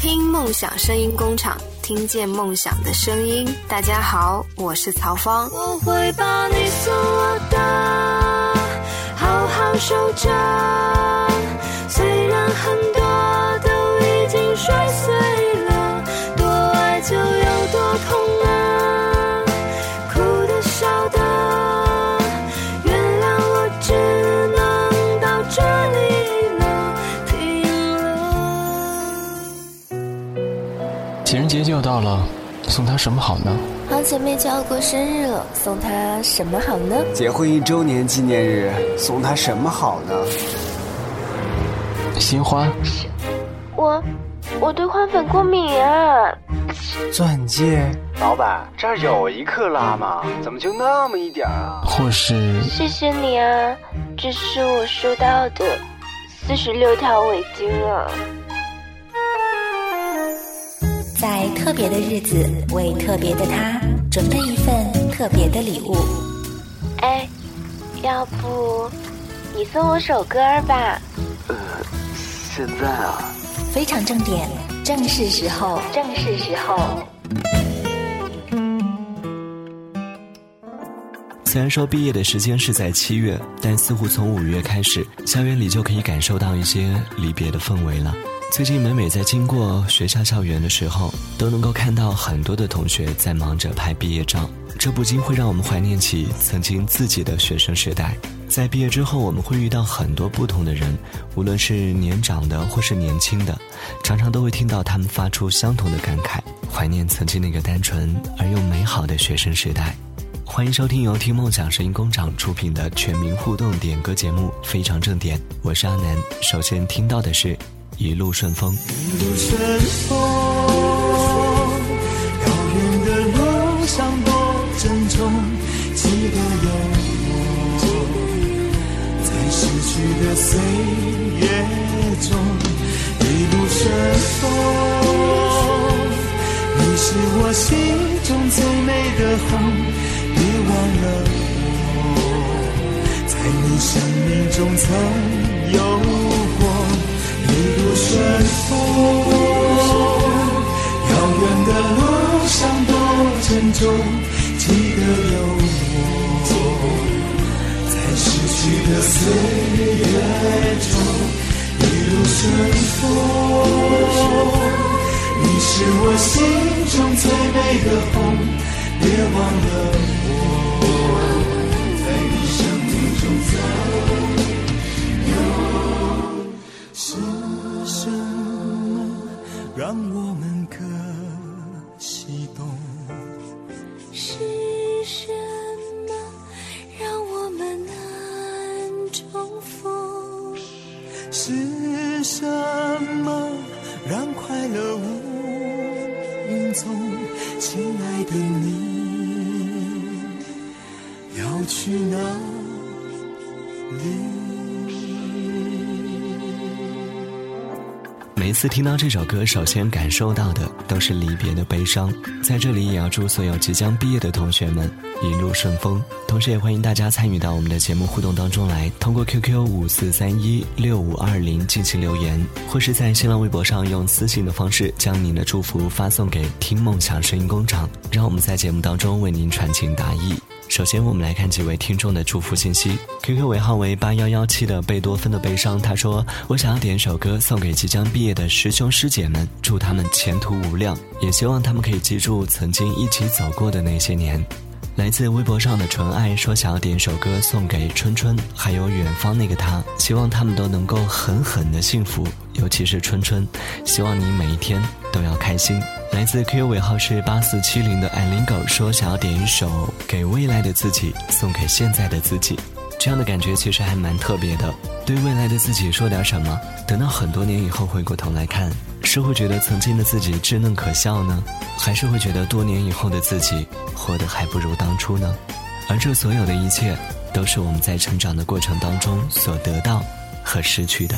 听梦想声音工厂，听见梦想的声音。大家好，我是曹芳。我会把你送我的，好好守着。虽然很多节就要到了，送她什么好呢？好姐妹就要过生日了，送她什么好呢？结婚一周年纪念日，送她什么好呢？鲜花、我我对花粉过敏啊！钻戒。老板，这儿有一克拉吗？怎么就那么一点儿啊？或是谢谢你啊，这是我收到的四十六条围巾啊。在特别的日子，为特别的他准备一份特别的礼物。哎，要不你送我首歌吧？呃？现在啊，非常正点，正是时候，正是时候。虽然说毕业的时间是在七月，但似乎从五月开始，校园里就可以感受到一些离别的氛围了。最近每每在经过学校校园的时候，都能够看到很多的同学在忙着拍毕业照，这不禁会让我们怀念起曾经自己的学生时代。在毕业之后，我们会遇到很多不同的人，无论是年长的或是年轻的，常常都会听到他们发出相同的感慨，怀念曾经那个单纯而又美好的学生时代。欢迎收听由听梦想声音工厂出品的全民互动点歌节目《非常正点》，我是阿南。首先听到的是一路顺风。一路顺风，遥远的路上多珍重，记得有我，在逝去的岁月中。一路顺风，你是我心中最美的红，别忘了我，在你生命中曾有过。顺风，遥远的路上多珍重，记得有我，在逝去的岁月中。一路顺风，你是我心中最美的红，别忘了我，次听到这首歌，首先感受到的都是离别的悲伤。在这里，也要祝所有即将毕业的同学们一路顺风。同时，也欢迎大家参与到我们的节目互动当中来，通过 QQ 五四三一六五二零进行留言，或是在新浪微博上用私信的方式将您的祝福发送给“听梦想声音工厂”，让我们在节目当中为您传情达意。首先，我们来看几位听众的祝福信息。QQ 尾号为八幺幺七的贝多芬的悲伤，他说：“我想要点一首歌送给即将毕业的师兄师姐们，祝他们前途无量，也希望他们可以记住曾经一起走过的那些年。”来自微博上的纯爱说想要点一首歌送给春春，还有远方那个他，希望他们都能够狠狠的幸福，尤其是春春，希望你每一天都要开心。来自 QQ 尾号是八四七零的矮林狗说想要点一首给未来的自己送给现在的自己，这样的感觉其实还蛮特别的。对未来的自己说点什么？等到很多年以后回过头来看，是会觉得曾经的自己稚嫩可笑呢，还是会觉得多年以后的自己活得还不如当初呢？而这所有的一切，都是我们在成长的过程当中所得到和失去的。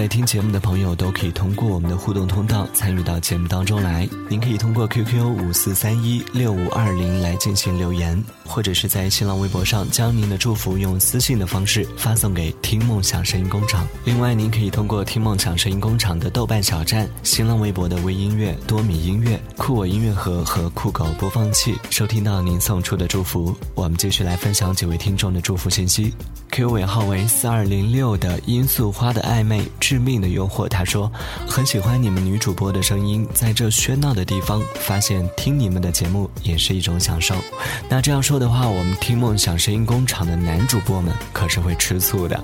在听节目的朋友都可以通过我们的互动通道参与到节目当中来。您可以通过 QQ 五四三一六五二零来进行留言，或者是在新浪微博上将您的祝福用私信的方式发送给“听梦想声音工厂”。另外，您可以通过“听梦想声音工厂”的豆瓣小站、新浪微博的微音乐、多米音乐、酷我音乐盒和酷狗播放器收听到您送出的祝福。我们继续来分享几位听众的祝福信息。Q 尾号为四二零六的罂粟花的暧昧致命的诱惑，他说很喜欢你们女主播的声音，在这喧闹的地方，发现听你们的节目也是一种享受。那这样说的话，我们听梦想声音工厂的男主播们可是会吃醋的。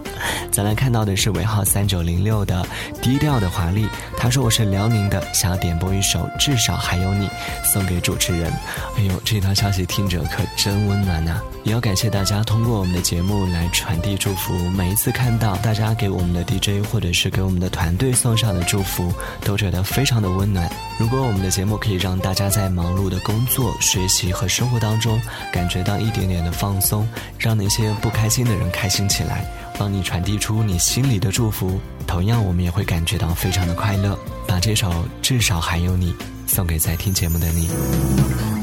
咱来看到的是尾号三九零六的低调的华丽，他说我是辽宁的，想要点播一首至少还有你，送给主持人。哎呦，这条消息听着可真温暖呐！也要感谢大家通过我们的节目来传递祝福。每一次看到大家给我们的 DJ 或者是给我们的团队送上的祝福，都觉得非常的温暖。如果我们的节目可以让大家在忙碌的工作、学习和生活当中感觉到一点点的放松，让那些不开心的人开心起来，帮你传递出你心里的祝福，同样我们也会感觉到非常的快乐。把这首至少还有你送给在听节目的你。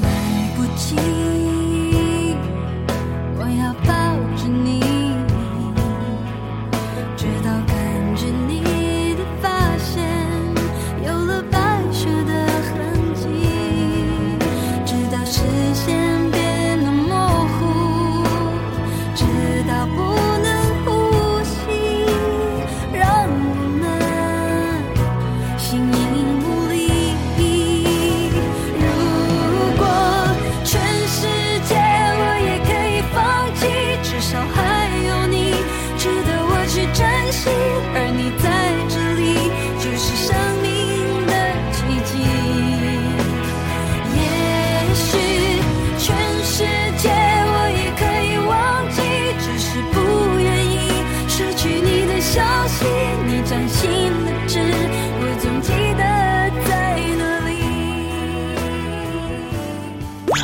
来不及。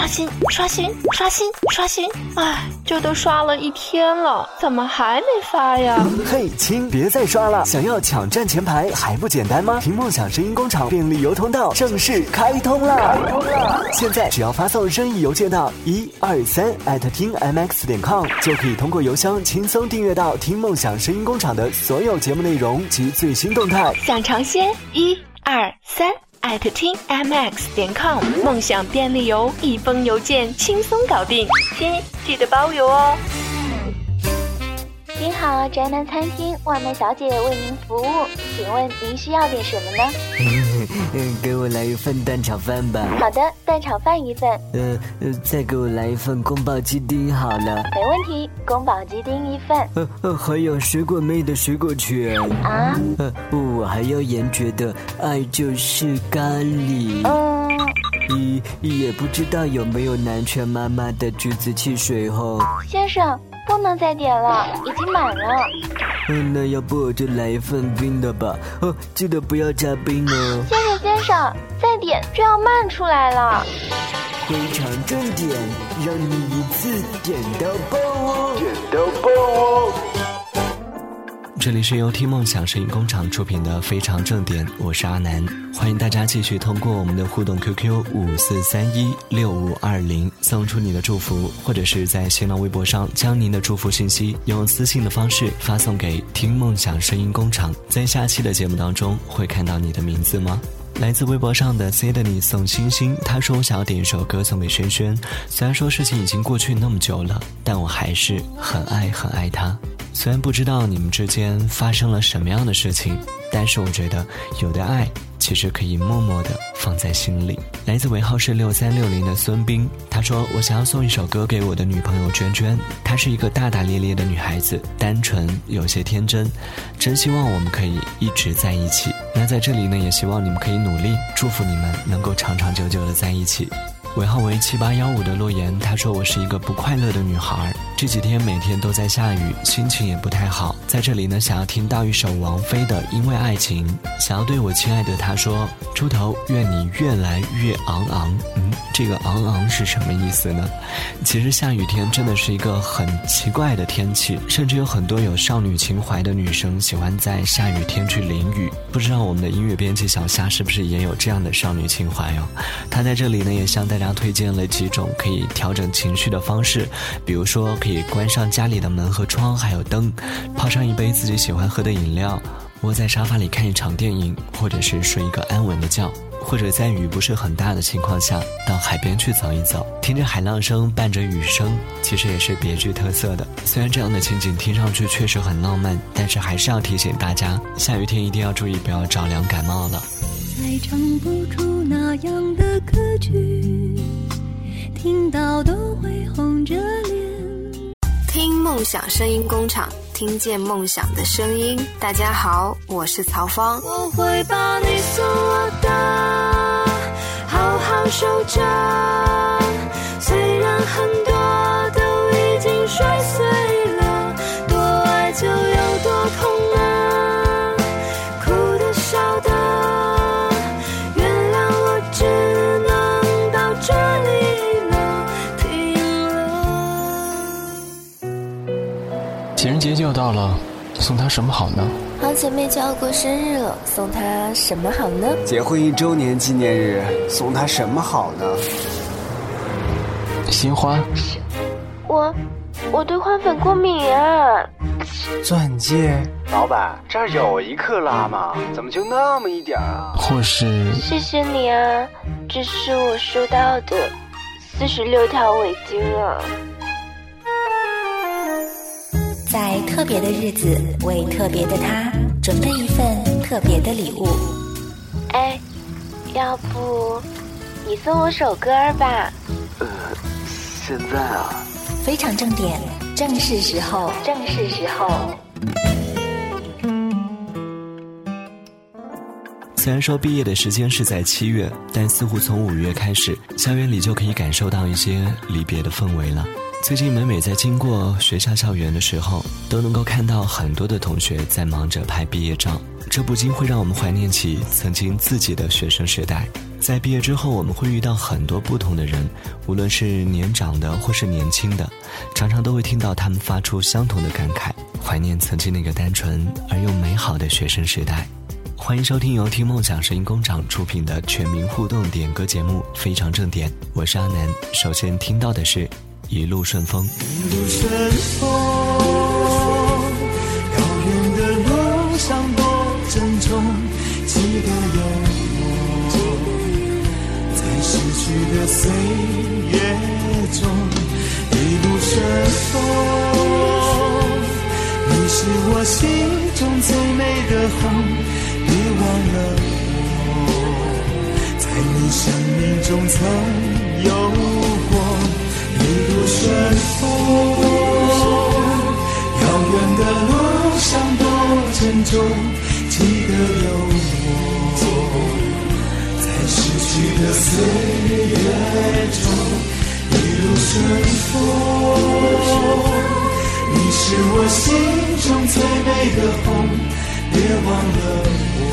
刷新刷新刷新，哎，这都刷了一天了，怎么还没发呀？嘿，亲，别再刷了，想要抢占前排还不简单吗？听梦想声音工厂便利邮通道正式开通了！开通了！现在只要发送任意邮件到一二三艾特听 mx 点 com，就可以通过邮箱轻松订阅到听梦想声音工厂的所有节目内容及最新动态。想尝鲜？一二三。艾特听 mx 点 com，梦想便利邮，一封邮件轻松搞定，亲记得包邮哦。您好，宅男餐厅外卖小姐为您服务，请问您需要点什么呢？嗯，给我来一份蛋炒饭吧。好的，蛋炒饭一份。呃呃，再给我来一份宫保鸡丁好了。没问题，宫保鸡丁一份。呃呃，还有水果妹的水果卷。啊？呃，我还要严爵的爱就是咖喱。嗯。咦，也不知道有没有南拳妈妈的橘子汽水哦。先生。不能再点了，已经满了。嗯，那要不我就来一份冰的吧。哦，记得不要加冰哦。先生，先生，再点就要慢出来了。非常正点，让你一次点到爆哦，点到爆哦。这里是由听梦想声音工厂出品的《非常正点》，我是阿南，欢迎大家继续通过我们的互动 QQ 五四三一六五二零送出你的祝福，或者是在新浪微博上将您的祝福信息用私信的方式发送给听梦想声音工厂，在下期的节目当中会看到你的名字吗？来自微博上的 Sydney 送星星，他说我想要点一首歌送给轩轩，虽然说事情已经过去那么久了，但我还是很爱很爱他。虽然不知道你们之间发生了什么样的事情，但是我觉得有的爱其实可以默默的放在心里。来自尾号是六三六零的孙斌，他说：“我想要送一首歌给我的女朋友娟娟，她是一个大大咧咧的女孩子，单纯有些天真，真希望我们可以一直在一起。那在这里呢，也希望你们可以努力，祝福你们能够长长久久的在一起。”尾号为七八幺五的洛言，他说我是一个不快乐的女孩，这几天每天都在下雨，心情也不太好。在这里呢，想要听到一首王菲的《因为爱情》，想要对我亲爱的他说：猪头，愿你越来越昂昂。嗯，这个昂昂是什么意思呢？其实下雨天真的是一个很奇怪的天气，甚至有很多有少女情怀的女生喜欢在下雨天去淋雨。不知道我们的音乐编辑小夏是不是也有这样的少女情怀哦？他在这里呢，也向大家推荐了几种可以调整情绪的方式，比如说可以关上家里的门和窗，还有灯，泡上一杯自己喜欢喝的饮料，窝在沙发里看一场电影，或者是睡一个安稳的觉。或者在雨不是很大的情况下，到海边去走一走，听着海浪声，伴着雨声，其实也是别具特色的。虽然这样的情景听上去确实很浪漫，但是还是要提醒大家，下雨天一定要注意，不要着凉感冒了。再唱不出那样的歌曲，听到都会红着脸。听梦想声音工厂，听见梦想的声音。大家好，我是曹芳。我会把你送我的，好好守着。虽然很人节就要到了，送她什么好呢？好姐妹就要过生日了，送她什么好呢？结婚一周年纪念日，送她什么好呢？鲜花、我我对花粉过敏啊！钻戒，老板这儿有一克拉吗，怎么就那么一点儿啊？或是谢谢你啊，这是我收到的四十六条围巾啊！在特别的日子，为特别的他准备一份特别的礼物。哎，要不你送我首歌吧？呃，现在啊，非常正点，正是时候，正是时候。虽然说毕业的时间是在七月，但似乎从五月开始，校园里就可以感受到一些离别的氛围了。最近每每在经过学校校园的时候，都能够看到很多的同学在忙着拍毕业照，这不禁会让我们怀念起曾经自己的学生时代。在毕业之后，我们会遇到很多不同的人，无论是年长的或是年轻的，常常都会听到他们发出相同的感慨，怀念曾经那个单纯而又美好的学生时代。欢迎收听由听梦想声音工厂出品的全民互动点歌节目《非常正点》，我是阿南。首先听到的是《一路顺风》。一路顺风，遥远的路上多珍重，记得有我，在逝去的岁月中，一路顺风，你是我心中最美的红。别忘了我，在你生命中曾有过，顺风。遥远的路上多珍重，记得有我，在逝去的岁月中，一路顺风。你是我心中最美的红，别忘了。我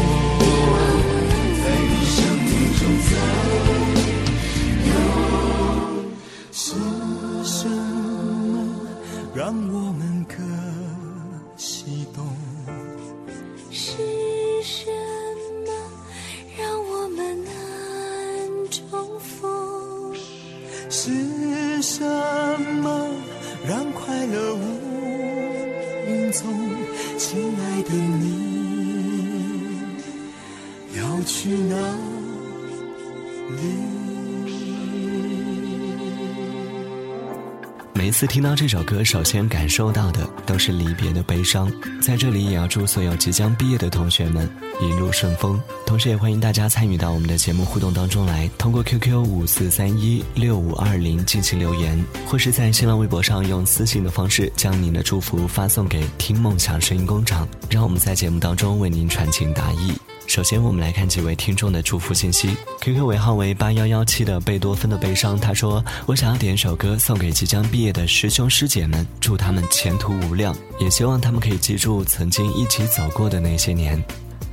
次听到这首歌，首先感受到的都是离别的悲伤。在这里，也要祝所有即将毕业的同学们一路顺风。同时，也欢迎大家参与到我们的节目互动当中来，通过 QQ 五四三一六五二零进行留言，或是在新浪微博上用私信的方式将您的祝福发送给“听梦想声音工厂”，让我们在节目当中为您传情达意。首先，我们来看几位听众的祝福信息。QQ 尾号为八幺幺七的贝多芬的悲伤，他说：“我想要点一首歌送给即将毕业的师兄师姐们，祝他们前途无量，也希望他们可以记住曾经一起走过的那些年。”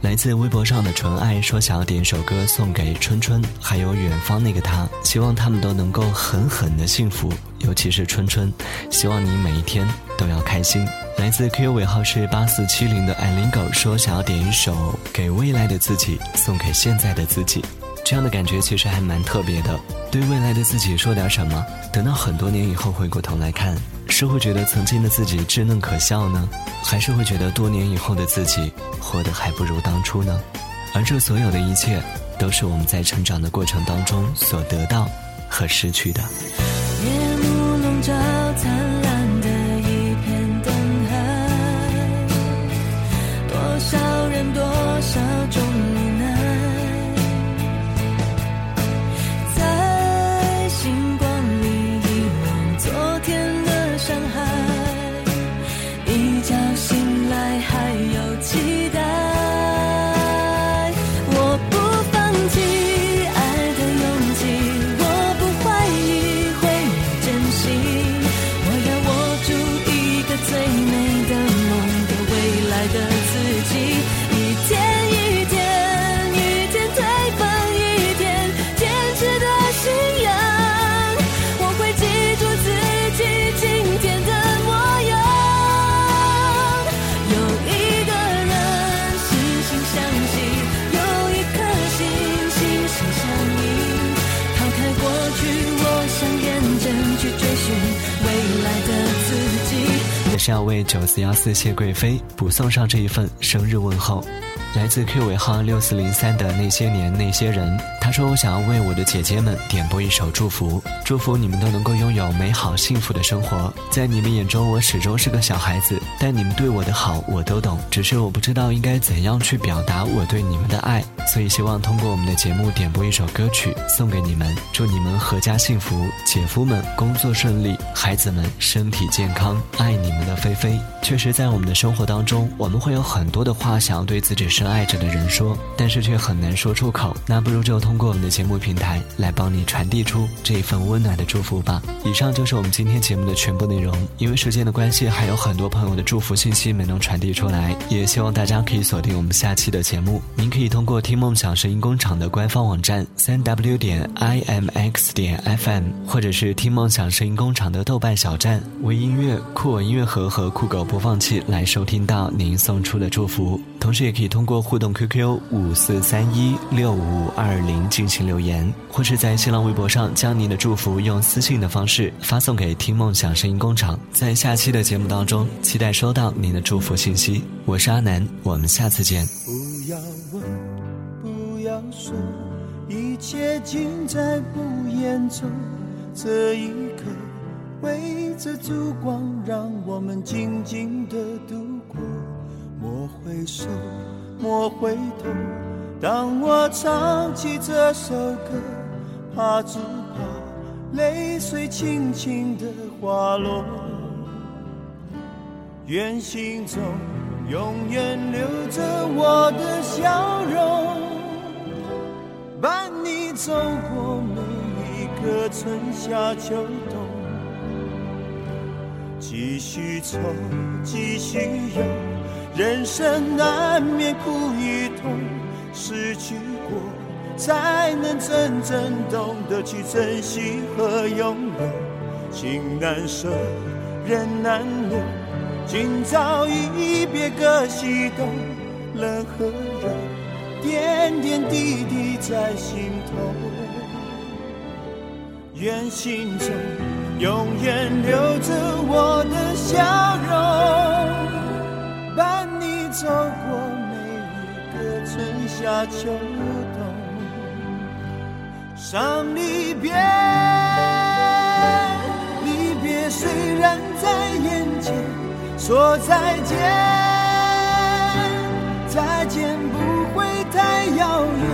来自微博上的纯爱说想要点一首歌送给春春，还有远方那个他，希望他们都能够狠狠的幸福，尤其是春春，希望你每一天都要开心。来自 QQ 尾号是八四七零的爱琳狗说想要点一首给未来的自己送给现在的自己，这样的感觉其实还蛮特别的。对未来的自己说点什么？等到很多年以后回过头来看。是会觉得曾经的自己稚嫩可笑呢，还是会觉得多年以后的自己过得还不如当初呢？而这所有的一切，都是我们在成长的过程当中所得到和失去的。九四幺四谢贵妃补送上这一份生日问候。来自 Q 尾号六四零三的那些年那些人，他说：“我想要为我的姐姐们点播一首祝福，祝福你们都能够拥有美好幸福的生活。在你们眼中，我始终是个小孩子，但你们对我的好我都懂，只是我不知道应该怎样去表达我对你们的爱。所以希望通过我们的节目点播一首歌曲送给你们，祝你们阖家幸福，姐夫们工作顺利，孩子们身体健康。爱你们的菲菲。确实，在我们的生活当中，我们会有很多的话想要对自己深爱着的人说，但是却很难说出口。那不如就通通过我们的节目平台来帮你传递出这一份温暖的祝福吧。以上就是我们今天节目的全部内容。因为时间的关系，还有很多朋友的祝福信息没能传递出来，也希望大家可以锁定我们下期的节目。您可以通过听梦想声音工厂的官方网站三 w 点 i m x 点 f m，或者是听梦想声音工厂的豆瓣小站、微音乐、酷我音乐盒和酷狗播放器来收听到您送出的祝福。同时，也可以通过互动 QQ 五四三一六五二零进行留言，或是在新浪微博上将您的祝福用私信的方式发送给听梦想声音工厂。在下期的节目当中，期待收到您的祝福信息。我是阿南，我们下次见。不要问，不要说，一切尽在不言中。这一刻，围着烛光，让我们静静的读过。莫回首，莫回头。当我唱起这首歌，怕只怕泪水轻轻的滑落。愿心中永远留着我的笑容，伴你走过每一个春夏秋冬。继续走，继续游。人生难免苦与痛，失去过才能真正懂得去珍惜和拥有。情难舍，人难留，今朝一别各西东，冷和热，点点滴滴在心头。愿心中永远留着我的笑容。走过每一个春夏秋冬，伤离别，离别虽然在眼前，说再见，再见不会太遥远。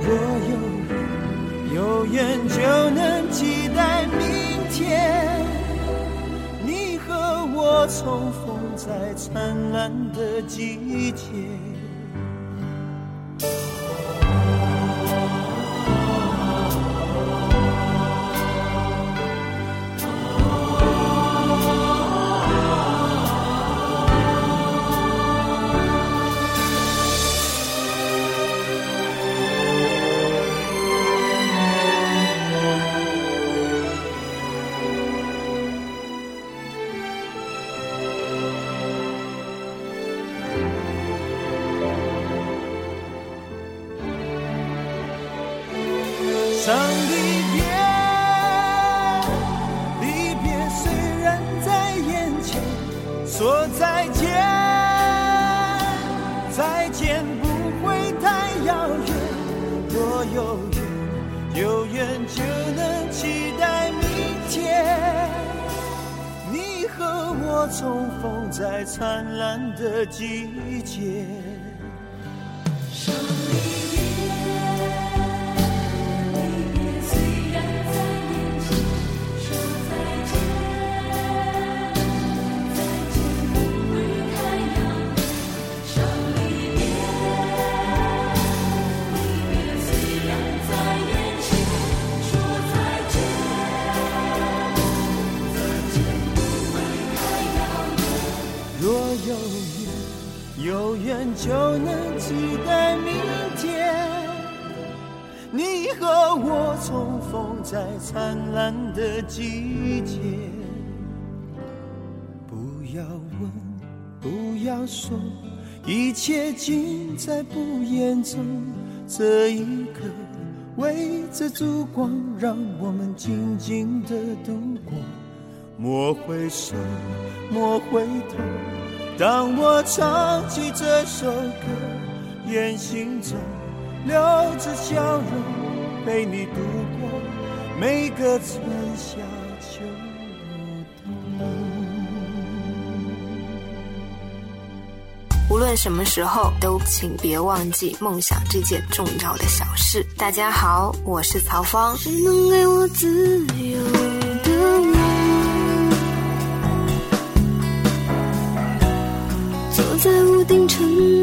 若有缘，有缘就能期待明天，重逢。在灿烂的季节。说再见，再见不会太遥远。若有缘，有缘就能期待明天，你和我重逢在灿烂的季节。有缘就能期待明天，你和我重逢在灿烂的季节。不要问，不要说，一切尽在不言中。这一刻，围着烛光，让我们静静的度过。莫回首，莫回头。当我唱起这首歌，愿心中留着笑容，陪你度过每个春夏秋冬。无论什么时候，都请别忘记梦想这件重要的小事。大家好，我是曹芳。谁能给我自由定成